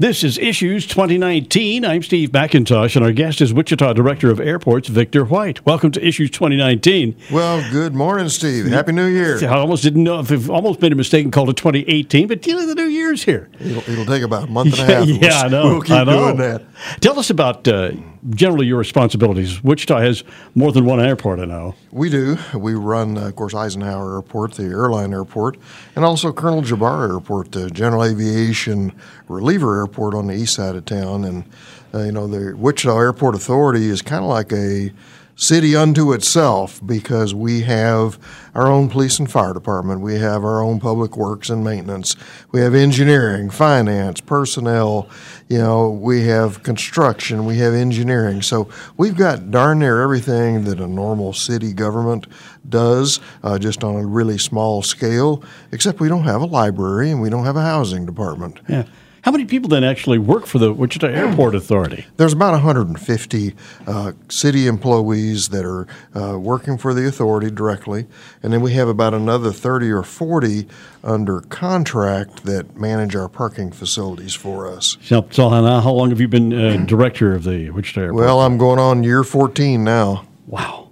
This is Issues 2019. I'm Steve McIntosh, and our guest is Wichita Director of Airports, Victor White. Welcome to Issues 2019. Well, good morning, Steve. Happy New Year. I almost didn't know if I've almost made a mistake and called it 2018, but know, the New Year's here. It'll, it'll take about a month and a half. yeah, we'll, I know. We'll keep I know. doing that. Tell us about uh, generally your responsibilities. Wichita has more than one airport, I know. We do. We run, uh, of course, Eisenhower Airport, the airline airport, and also Colonel Jabara Airport, the general aviation reliever airport on the east side of town. And, uh, you know, the Wichita Airport Authority is kind of like a city unto itself because we have our own police and fire department, we have our own public works and maintenance, we have engineering, finance, personnel, you know, we have construction, we have engineering. So we've got darn near everything that a normal city government does, uh, just on a really small scale, except we don't have a library and we don't have a housing department. Yeah. How many people then actually work for the Wichita Airport Authority? There's about 150 uh, city employees that are uh, working for the authority directly, and then we have about another 30 or 40 under contract that manage our parking facilities for us. So, so how how long have you been uh, director of the Wichita Airport? Well, I'm going on year 14 now. wow.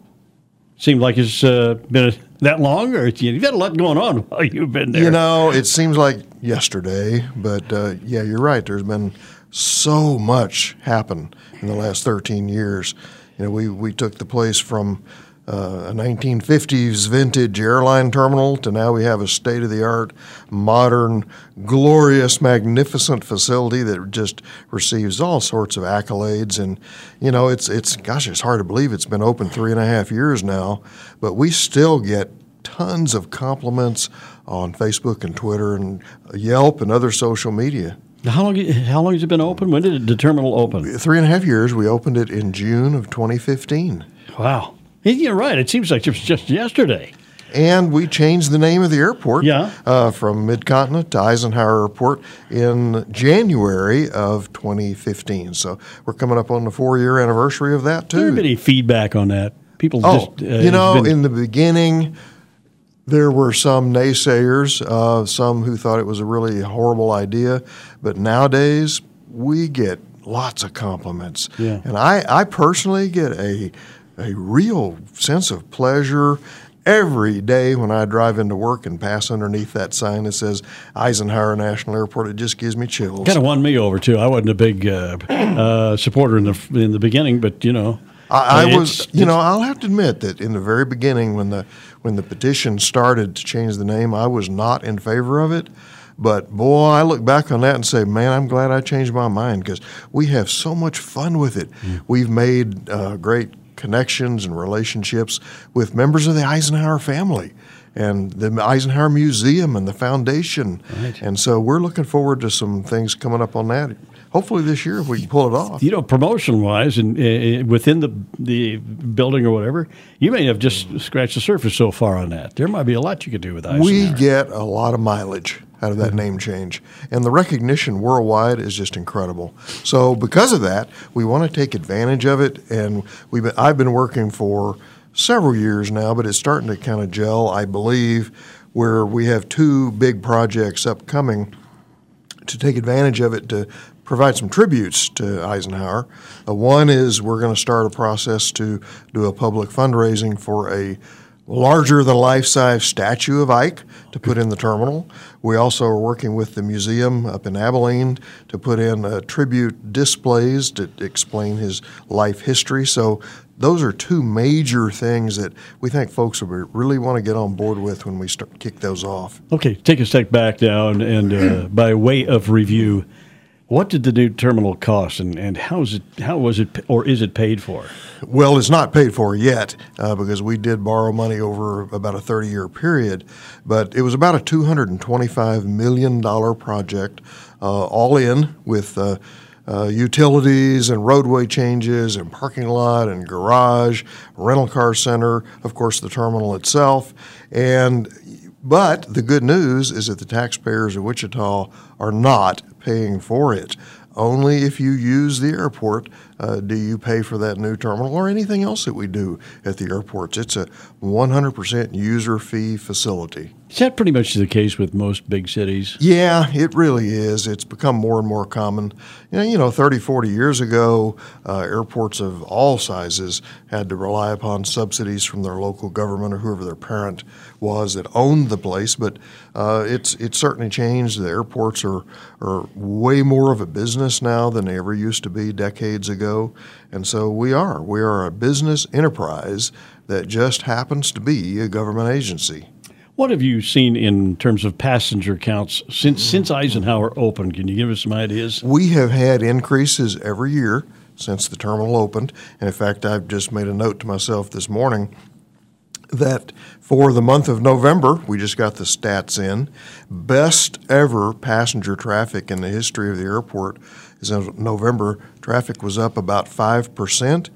Seemed like it's uh, been a, that long, or you've had a lot going on while you've been there. You know, it seems like yesterday, but uh, yeah, you're right. There's been so much happen in the last 13 years. You know, we, we took the place from uh, a 1950s vintage airline terminal to now we have a state of the art, modern, glorious, magnificent facility that just receives all sorts of accolades. And, you know, it's, it's gosh, it's hard to believe it's been open three and a half years now, but we still get tons of compliments on Facebook and Twitter and Yelp and other social media. How long? How long has it been open? When did the terminal open? Three and a half years. We opened it in June of 2015. Wow. You're right. It seems like it was just yesterday. And we changed the name of the airport Yeah. uh, from Midcontinent to Eisenhower Airport in January of 2015. So we're coming up on the four year anniversary of that, There too. been any feedback on that? People Oh, just uh, you know, been- in the beginning, there were some naysayers, uh, some who thought it was a really horrible idea. But nowadays, we get lots of compliments. Yeah. And I, I personally get a, a real sense of pleasure every day when I drive into work and pass underneath that sign that says Eisenhower National Airport. It just gives me chills. kind of won me over too. I wasn't a big uh, uh, supporter in the in the beginning, but you know, I, I was, you know, I'll have to admit that in the very beginning, when the when the petition started to change the name, I was not in favor of it. But boy, I look back on that and say, man, I'm glad I changed my mind because we have so much fun with it. Mm. We've made uh, great connections and relationships with members of the Eisenhower family and the Eisenhower Museum and the foundation. Right. And so we're looking forward to some things coming up on that. Hopefully this year, if we can pull it off. you know, promotion wise and uh, within the the building or whatever, you may have just scratched the surface so far on that. There might be a lot you could do with Eisenhower. We get a lot of mileage out of that name change, and the recognition worldwide is just incredible. So, because of that, we want to take advantage of it, and we've been, I've been working for several years now, but it's starting to kind of gel, I believe, where we have two big projects upcoming to take advantage of it to provide some tributes to Eisenhower. Uh, one is we're going to start a process to do a public fundraising for a larger than life size statue of Ike to put in the terminal. We also are working with the museum up in Abilene to put in uh, tribute displays to explain his life history. So those are two major things that we think folks will really want to get on board with when we start kick those off. Okay, take a step back now, and, and uh, by way of review, what did the new terminal cost, and, and how is it how was it or is it paid for? Well, it's not paid for yet uh, because we did borrow money over about a 30 year period, but it was about a $225 million project, uh, all in with uh, uh, utilities and roadway changes and parking lot and garage, rental car center, of course, the terminal itself. And but the good news is that the taxpayers of Wichita are not paying for it. Only if you use the airport uh, do you pay for that new terminal or anything else that we do at the airports. It's a 100% user fee facility. Is that pretty much the case with most big cities? Yeah, it really is. It's become more and more common. You know, you know 30, 40 years ago, uh, airports of all sizes had to rely upon subsidies from their local government or whoever their parent was that owned the place. But uh, it's it's certainly changed. The airports are are way more of a business now than they ever used to be decades ago, and so we are we are a business enterprise that just happens to be a government agency. What have you seen in terms of passenger counts since since Eisenhower opened? Can you give us some ideas? We have had increases every year since the terminal opened. And in fact, I've just made a note to myself this morning that for the month of November, we just got the stats in, best ever passenger traffic in the history of the airport is in November. Traffic was up about 5%.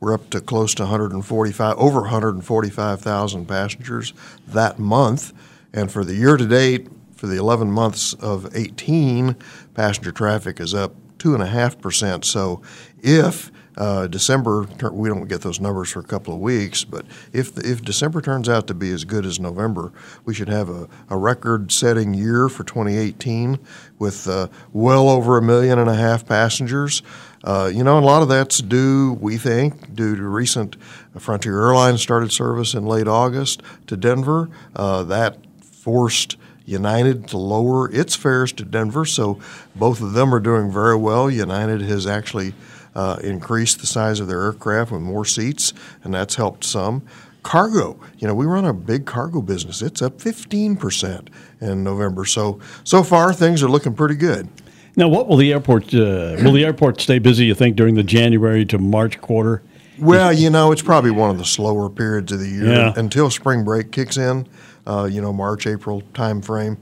We're up to close to 145, over 145,000 passengers that month. And for the year to date, for the 11 months of 18, passenger traffic is up 2.5%. So if uh, December, we don't get those numbers for a couple of weeks, but if if December turns out to be as good as November, we should have a, a record-setting year for 2018 with uh, well over a million and a half passengers. Uh, you know, a lot of that's due, we think, due to recent Frontier Airlines started service in late August to Denver. Uh, that forced United to lower its fares to Denver, so both of them are doing very well. United has actually uh, increased the size of their aircraft with more seats, and that's helped some. Cargo, you know, we run a big cargo business. It's up 15% in November. So, so far, things are looking pretty good. Now, what will the airport uh, will the airport stay busy? You think during the January to March quarter? Well, you know, it's probably one of the slower periods of the year yeah. until spring break kicks in. Uh, you know, March April time frame.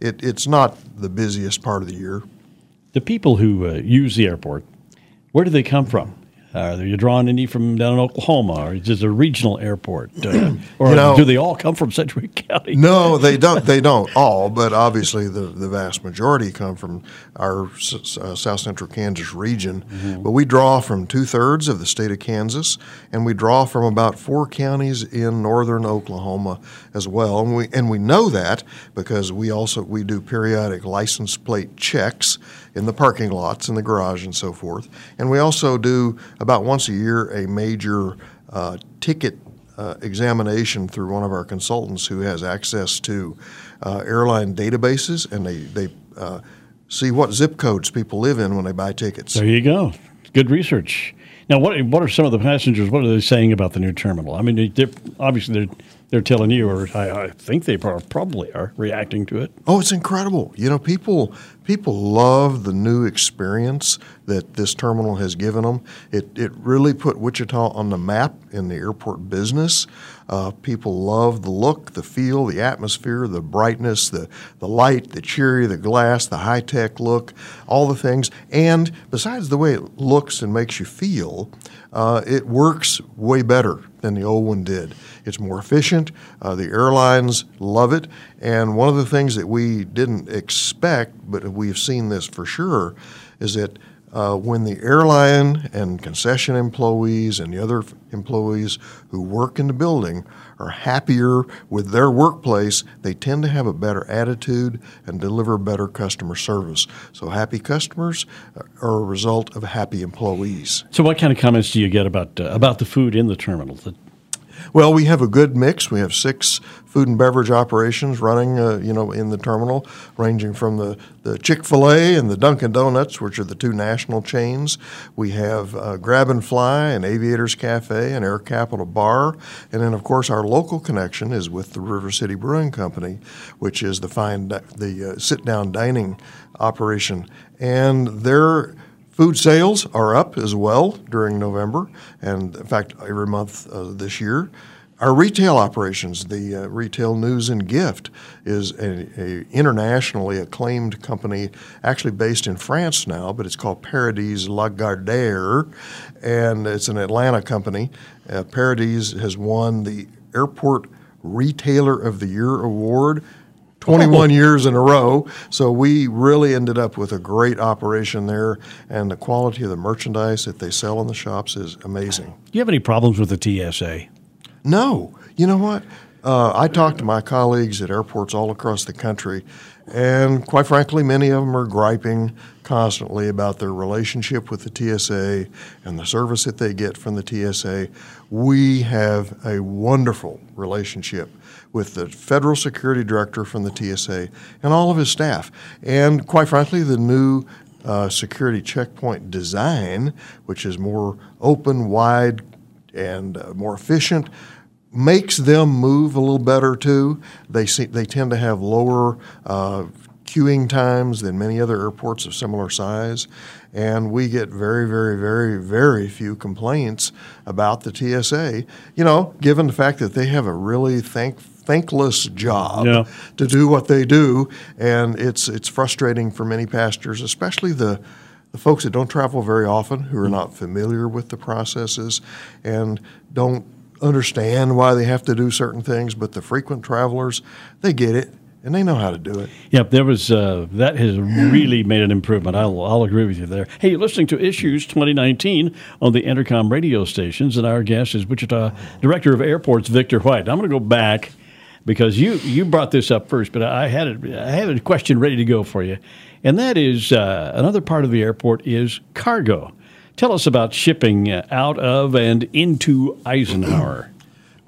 It, it's not the busiest part of the year. The people who uh, use the airport, where do they come from? Are you drawing any from down in Oklahoma, or is this a regional airport, uh, or you know, do they all come from Sedgwick County? no, they don't. They don't all, but obviously the, the vast majority come from our uh, South Central Kansas region. Mm-hmm. But we draw from two thirds of the state of Kansas, and we draw from about four counties in northern Oklahoma as well. And we and we know that because we also we do periodic license plate checks in the parking lots, in the garage, and so forth. And we also do about once a year a major uh, ticket uh, examination through one of our consultants who has access to uh, airline databases, and they they uh, see what zip codes people live in when they buy tickets. There you go. Good research. Now, what what are some of the passengers? What are they saying about the new terminal? I mean, they're, obviously they're they're telling you, or I, I, think they probably are reacting to it. Oh, it's incredible! You know, people people love the new experience that this terminal has given them. It it really put Wichita on the map in the airport business. Uh, people love the look, the feel, the atmosphere, the brightness, the the light, the cheery, the glass, the high tech look, all the things. And besides the way it looks and makes you feel, uh, it works way better than the old one did. It's more efficient. Uh, the airlines love it. And one of the things that we didn't expect, but we've seen this for sure, is that uh, when the airline and concession employees and the other employees who work in the building are happier with their workplace, they tend to have a better attitude and deliver better customer service. So, happy customers are a result of happy employees. So, what kind of comments do you get about uh, about the food in the terminal? Well, we have a good mix. We have six food and beverage operations running, uh, you know, in the terminal, ranging from the, the Chick Fil A and the Dunkin' Donuts, which are the two national chains. We have uh, Grab and Fly and Aviators Cafe and Air Capital Bar, and then of course our local connection is with the River City Brewing Company, which is the fine the uh, sit down dining operation, and they're Food sales are up as well during November, and in fact, every month uh, this year. Our retail operations, the uh, Retail News and Gift, is a, internationally acclaimed company, actually based in France now, but it's called Paradies Lagardère, and it's an Atlanta company. Uh, Paradies has won the Airport Retailer of the Year award 21 oh. years in a row. So we really ended up with a great operation there, and the quality of the merchandise that they sell in the shops is amazing. Do you have any problems with the TSA? No. You know what? Uh, I talk to my colleagues at airports all across the country, and quite frankly, many of them are griping constantly about their relationship with the TSA and the service that they get from the TSA. We have a wonderful relationship with the federal security director from the TSA and all of his staff. And quite frankly, the new uh, security checkpoint design, which is more open, wide, and uh, more efficient, makes them move a little better too. They see, they tend to have lower uh, queuing times than many other airports of similar size, and we get very, very, very, very few complaints about the TSA. You know, given the fact that they have a really thank thankless job yeah. to do what they do, and it's it's frustrating for many pastors, especially the the folks that don't travel very often, who are not familiar with the processes, and don't understand why they have to do certain things. But the frequent travelers, they get it and they know how to do it. Yep, there was uh, that has really made an improvement. I'll, I'll agree with you there. Hey, you're listening to Issues 2019 on the Entercom radio stations, and our guest is Wichita Director of Airports Victor White. I'm going to go back because you you brought this up first, but I had a, I had a question ready to go for you, and that is uh, another part of the airport is cargo. Tell us about shipping out of and into Eisenhower.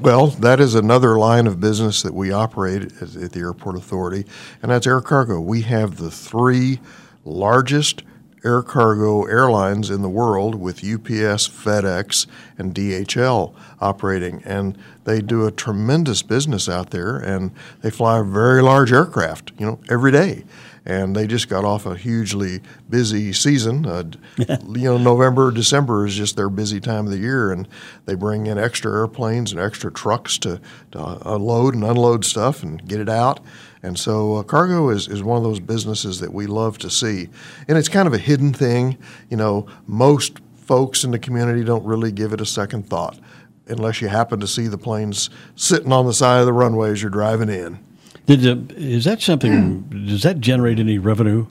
Well, that is another line of business that we operate at, at the Airport Authority, and that's air cargo. We have the three largest air cargo airlines in the world with UPS, FedEx, and DHL operating. And they do a tremendous business out there and they fly very large aircraft, you know, every day and they just got off a hugely busy season. Uh, you know, November, December is just their busy time of the year, and they bring in extra airplanes and extra trucks to, to unload and unload stuff and get it out. And so, uh, cargo is, is one of those businesses that we love to see, and it's kind of a hidden thing. You know, most folks in the community don't really give it a second thought unless you happen to see the planes sitting on the side of the runway as you're driving in. Did uh, is that something? Does that generate any revenue?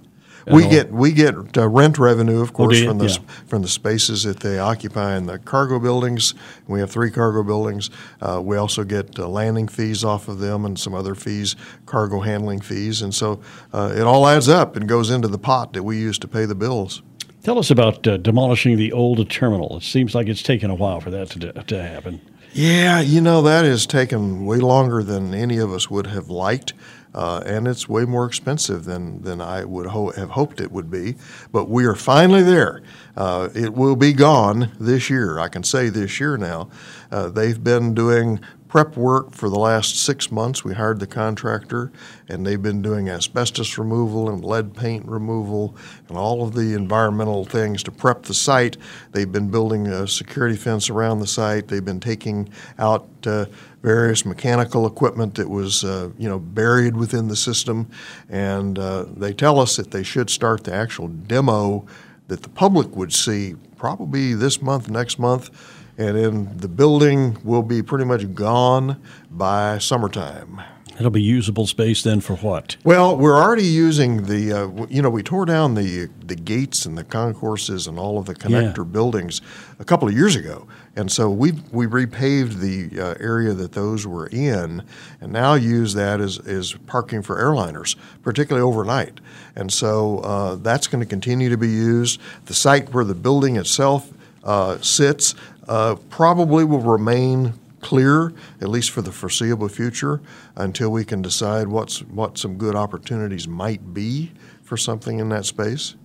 We all? get we get uh, rent revenue, of course, from the yeah. from the spaces that they occupy in the cargo buildings. We have three cargo buildings. Uh, we also get uh, landing fees off of them and some other fees, cargo handling fees, and so uh, it all adds up and goes into the pot that we use to pay the bills. Tell us about uh, demolishing the old terminal. It seems like it's taken a while for that to, to happen. Yeah, you know, that has taken way longer than any of us would have liked. Uh, and it's way more expensive than, than I would ho- have hoped it would be. But we are finally there. Uh, it will be gone this year. I can say this year now. Uh, they've been doing prep work for the last six months. We hired the contractor, and they've been doing asbestos removal and lead paint removal and all of the environmental things to prep the site. They've been building a security fence around the site. They've been taking out uh, various mechanical equipment that was, uh, you know, buried within the system, and uh, they tell us that they should start the actual demo that the public would see probably this month, next month and then the building will be pretty much gone by summertime. It'll be usable space then for what? Well, we're already using the, uh, you know, we tore down the the gates and the concourses and all of the connector yeah. buildings a couple of years ago, and so we we repaved the uh, area that those were in, and now use that as as parking for airliners, particularly overnight. And so uh, that's going to continue to be used. The site where the building itself uh, sits uh, probably will remain clear, at least for the foreseeable future, until we can decide what's what some good opportunities might be for something in that space.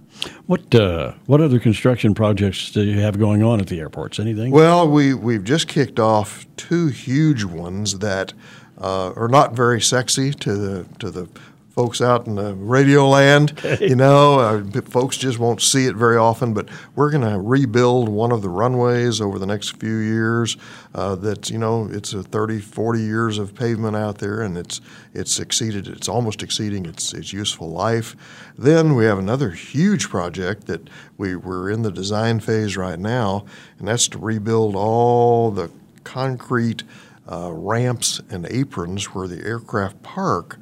What uh, what other construction projects do you have going on at the airports? Anything? Well, we we've just kicked off two huge ones that uh, are not very sexy to the to the folks out in the radio land. You know, uh, folks just won't see it very often, but we're going to rebuild one of the runways over the next few years. Uh, that you know, it's a 30, 40 years of pavement out there, and it's it's exceeded, it's almost exceeding its its useful life. Then we have another huge project that we we're in the design phase right now, and that's to rebuild all the concrete. Uh, ramps and aprons where the aircraft park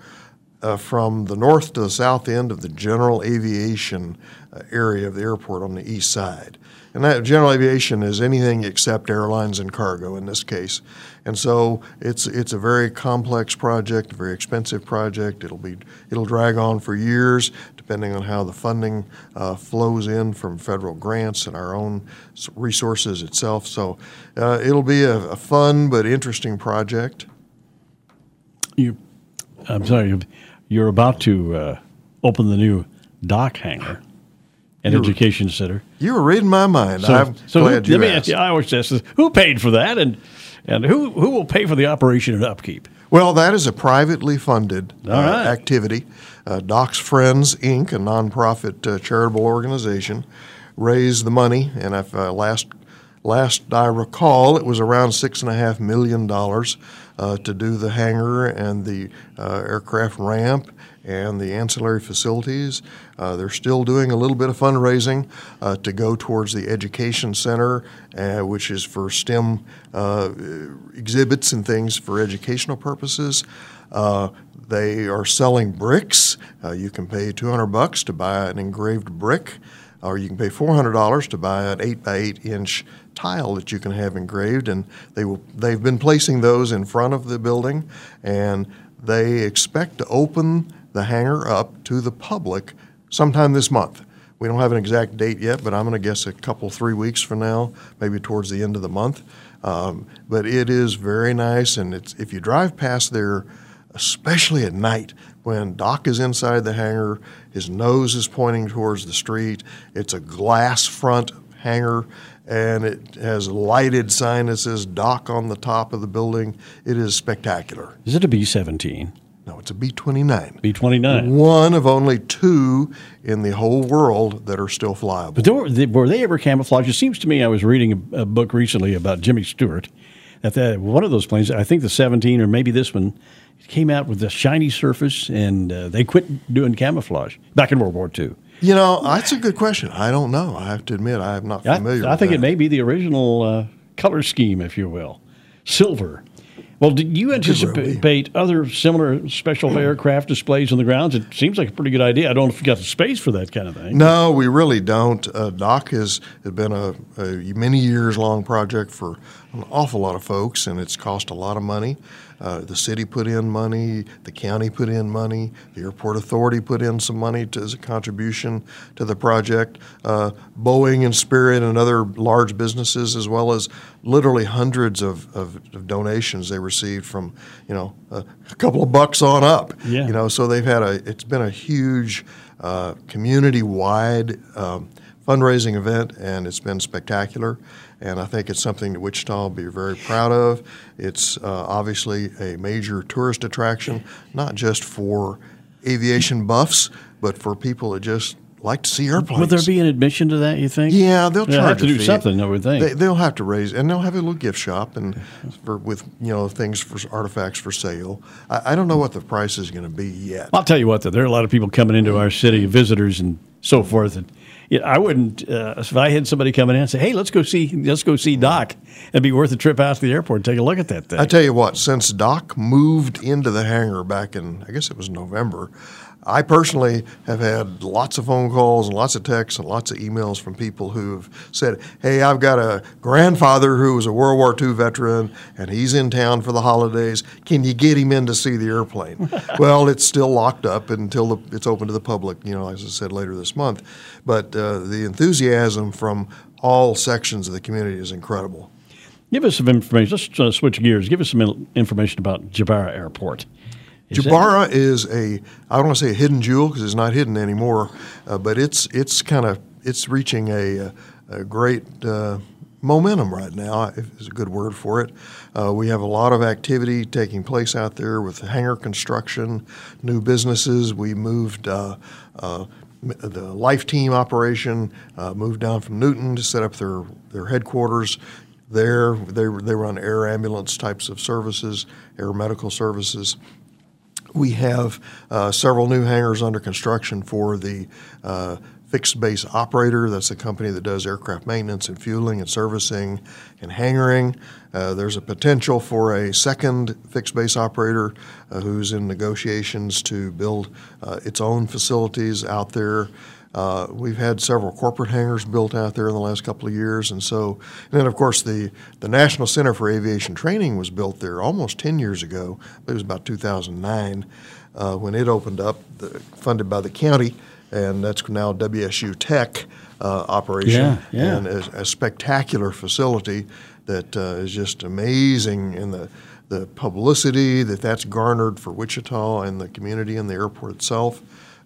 uh, from the north to the south end of the general aviation uh, area of the airport on the east side. And that general aviation is anything except airlines and cargo in this case. And so it's it's a very complex project, a very expensive project. It'll be it'll drag on for years, depending on how the funding uh, flows in from federal grants and our own resources itself. So uh, it'll be a, a, fun but interesting project. You, I'm sorry, you're about to uh, open the new Doc hangar and you education center. You were reading my mind. So, I'm so glad who, you let asked. me ask you, I always ask this, who paid for that and, and who, who will pay for the operation and upkeep? Well, that is a privately funded uh, right. activity. Uh, Doc's Friends, Inc., a nonprofit uh, charitable organization, raised the money, and if uh, last last I recall, it was around six and a half million dollars uh, to do the hangar and the uh, aircraft ramp and the ancillary facilities. Uh, they're still doing a little bit of fundraising uh, to go towards the education center, uh, which is for STEM uh, exhibits and things for educational purposes. Uh, they are selling bricks. You can pay 200 bucks to buy an engraved brick, or you can pay $400 to buy an 8 by 8 inch tile that you can have engraved. And they will, they've been placing those in front of the building, and they expect to open the hangar up to the public sometime this month. We don't have an exact date yet, but I'm going to guess a couple, three weeks from now, maybe towards the end of the month. Um, but it is very nice, and it's if you drive past there, especially at night when Doc is inside the hangar, his nose is pointing towards the street. It's a glass front hangar, and it has lighted sign that says Doc on the top of the building. It is spectacular. Is it a B 17? No, it's a B 29. B 29. One of only two in the whole world that are still flyable. But were they, were they ever camouflaged? It seems to me I was reading a, a book recently about Jimmy Stewart. That, that one of those planes, I think the 17 or maybe this one, came out with a shiny surface and uh, they quit doing camouflage back in World War II. You know, that's a good question. I don't know. I have to admit, I am not familiar I, I think that. it may be the original uh, color scheme, if you will. Silver well, do you anticipate other similar special aircraft displays on the grounds? It seems like a pretty good idea. I don't know if you got the space for that kind of thing. No, we really don't. Uh, Doc has, been a, a many years long project for an awful lot of folks, and it's cost a lot of money. Uh, the city put in money, the county put in money, the airport authority put in some money to, as a contribution to the project. Uh, Boeing and Spirit and other large businesses, as well as literally hundreds of, of, of donations they received from, you know, a, a, couple of bucks on up. Yeah. You know, so they've had a. It's been a huge uh, community-wide. Um, fundraising event, and it's been spectacular. And I think it's something that Wichita will be very proud of. It's uh, obviously a major tourist attraction, not just for aviation buffs, but for people that just like to see airplanes. Would there be an admission to that? You think? Yeah, they'll they'll have to do something. I would think they, will have to raise, and they'll have a little gift shop and for, with you know things for artifacts for sale. I, I don't know what the price is going to be yet. I'll tell you what, though, there are a lot of people coming into our city, visitors and so forth, and you know, I wouldn't uh, if I had somebody coming in and say, "Hey, let's go see let's go see Doc." It'd be worth a trip out to the airport and take a look at that thing. I tell you what, since Doc moved into the hangar back in I guess it was November, I personally have had lots of phone calls and lots of texts and lots of emails from people who've said, Hey, I've got a grandfather who was a World War II veteran and he's in town for the holidays. Can you get him in to see the airplane? well, it's still locked up until the, it's open to the public, you know, as I said later this month. But uh, the enthusiasm from all sections of the community is incredible. Give us some information. Let's uh, switch gears. Give us some information about Jabara Airport. Is Jabara is a I don't want to say a hidden jewel because it's not hidden anymore, uh, but it's it's kind of it's reaching a, a great uh, momentum right now. Is a good word for it. Uh, we have a lot of activity taking place out there with hangar construction, new businesses. We moved. Uh, uh, the Life Team operation uh, moved down from Newton to set up their, their headquarters there. They, they run air ambulance types of services, air medical services. We have uh, several new hangars under construction for the uh, fixed base operator. That's a company that does aircraft maintenance and fueling and servicing and hangaring. Uh, there's a potential for a second fixed base operator uh, who's in negotiations to build uh, its own facilities out there. Uh, we've had several corporate hangars built out there in the last couple of years, and so, and then of course the the National Center for Aviation Training was built there almost 10 years ago. It was about 2009 uh, when it opened up, the, funded by the county, and that's now WSU Tech uh, operation, Yeah, yeah. and a, a spectacular facility that uh, is just amazing in the the publicity that that's garnered for Wichita and the community and the airport itself,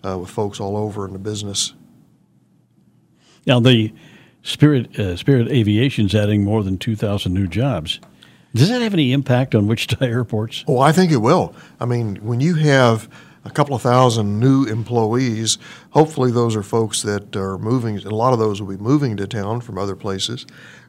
uh, with folks all over in the business. Now, the Spirit uh, Spirit Aviation's adding more than 2,000 new jobs. Does that have any impact on Wichita airports? Oh, I think it will. I mean, when you have a couple of thousand new employees, hopefully those are folks that are moving. A lot of those will be moving to town from other places.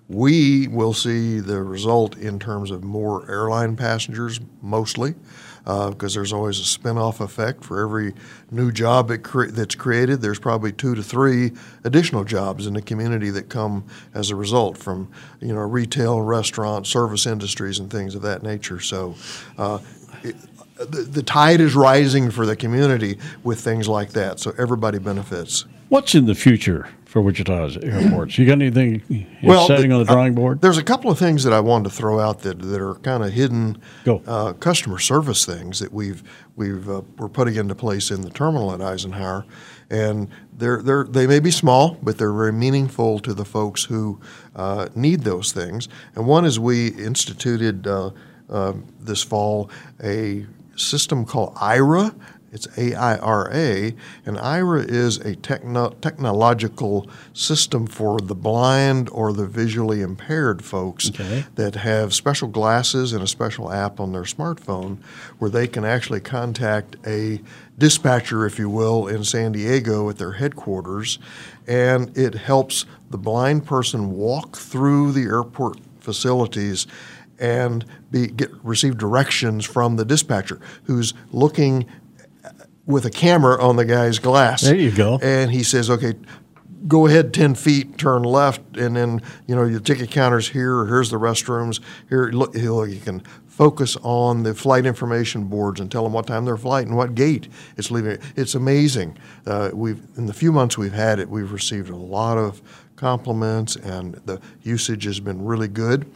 We will see the result in terms of more airline passengers, mostly, because there's always a spin-off effect for every new job cre- that's created. There's probably two to three additional jobs in the community that come as a result from, you know, retail, restaurant, service industries, and things of that nature. So. Uh, it, the, the tide is rising for the community with things like that, so everybody benefits. What's in the future for Wichita's airports? You got anything Well, setting on the drawing board? There's a couple of things that I wanted to throw out that, that are kind of hidden. Uh, customer service things that we've we've uh, we're putting into place in the terminal at Eisenhower, and they're they're they may be small, but they're very meaningful to the folks who uh, need those things. And one is we instituted uh, uh, this fall a system called Aira. It's A I R A, and Aira is a techno- technological system for the blind or the visually impaired folks Okay. that have special glasses and a special app on their smartphone where they can actually contact a dispatcher, if you will, in San Diego at their headquarters, and it helps the blind person walk through the airport facilities and be, get receive directions from the dispatcher who's looking with a camera on the guy's glass. There you go. And he says, okay, go ahead 10 feet, turn left, and then, you know, your ticket counter's here, here's the restrooms. Here, look, he'll- you can focus on the flight information boards and tell them what time their flight and what gate it's leaving. It's amazing. Uh, we've, in the few months we've had it, we've received a lot of compliments, and the usage has been really good.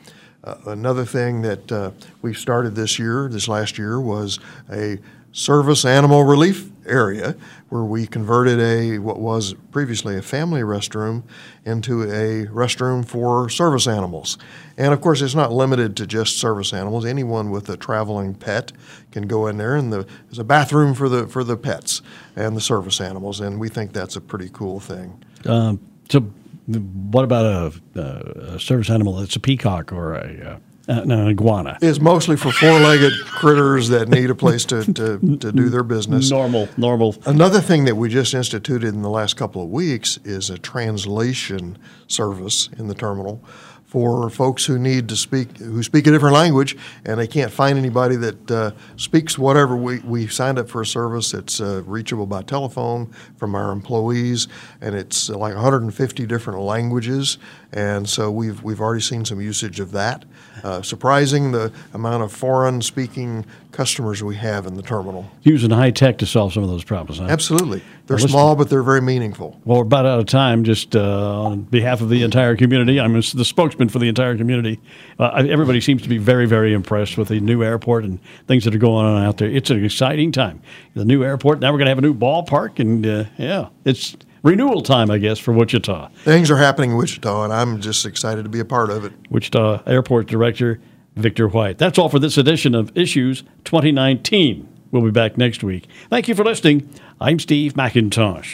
Uh, another thing that uh, we started this year, this last year, was a service animal relief area where we converted a what was previously a family restroom into a restroom for service animals. And of course, it's not limited to just service animals. Anyone with a traveling pet can go in there, and the, there's a bathroom for the for the pets and the service animals. And we think that's a pretty cool thing. Um, so, what about a, a service animal that's a peacock or a, uh, an iguana? It's mostly for four-legged critters that need a place to, to, to do their business. Normal, normal. Another thing that we just instituted in the last couple of weeks is a translation service in the terminal for folks who need to speak who speak a different language and they can't find anybody that uh, speaks whatever we, we signed up for a service that's uh, reachable by telephone from our employees and it's uh, like 150 different languages and so we've we've already seen some usage of that uh, surprising the amount of foreign speaking customers we have in the terminal Using high tech to solve some of those problems. Huh? Absolutely. They're listen- small, but they're very meaningful. Well, we're about out of time. Just uh, on behalf of the entire community, I'm the spokesman for the entire community. Uh, everybody seems to be very, very impressed with the new airport and things that are going on out there. It's an exciting time. The new airport. Now we're going to have a new ballpark, and uh, yeah, it's renewal time, I guess, for Wichita. Things are happening in Wichita, and I'm just excited to be a part of it. Wichita Airport Director Victor White. That's all for this edition of Issues 2019. We'll be back next week. Thank you for listening. I'm Steve McIntosh.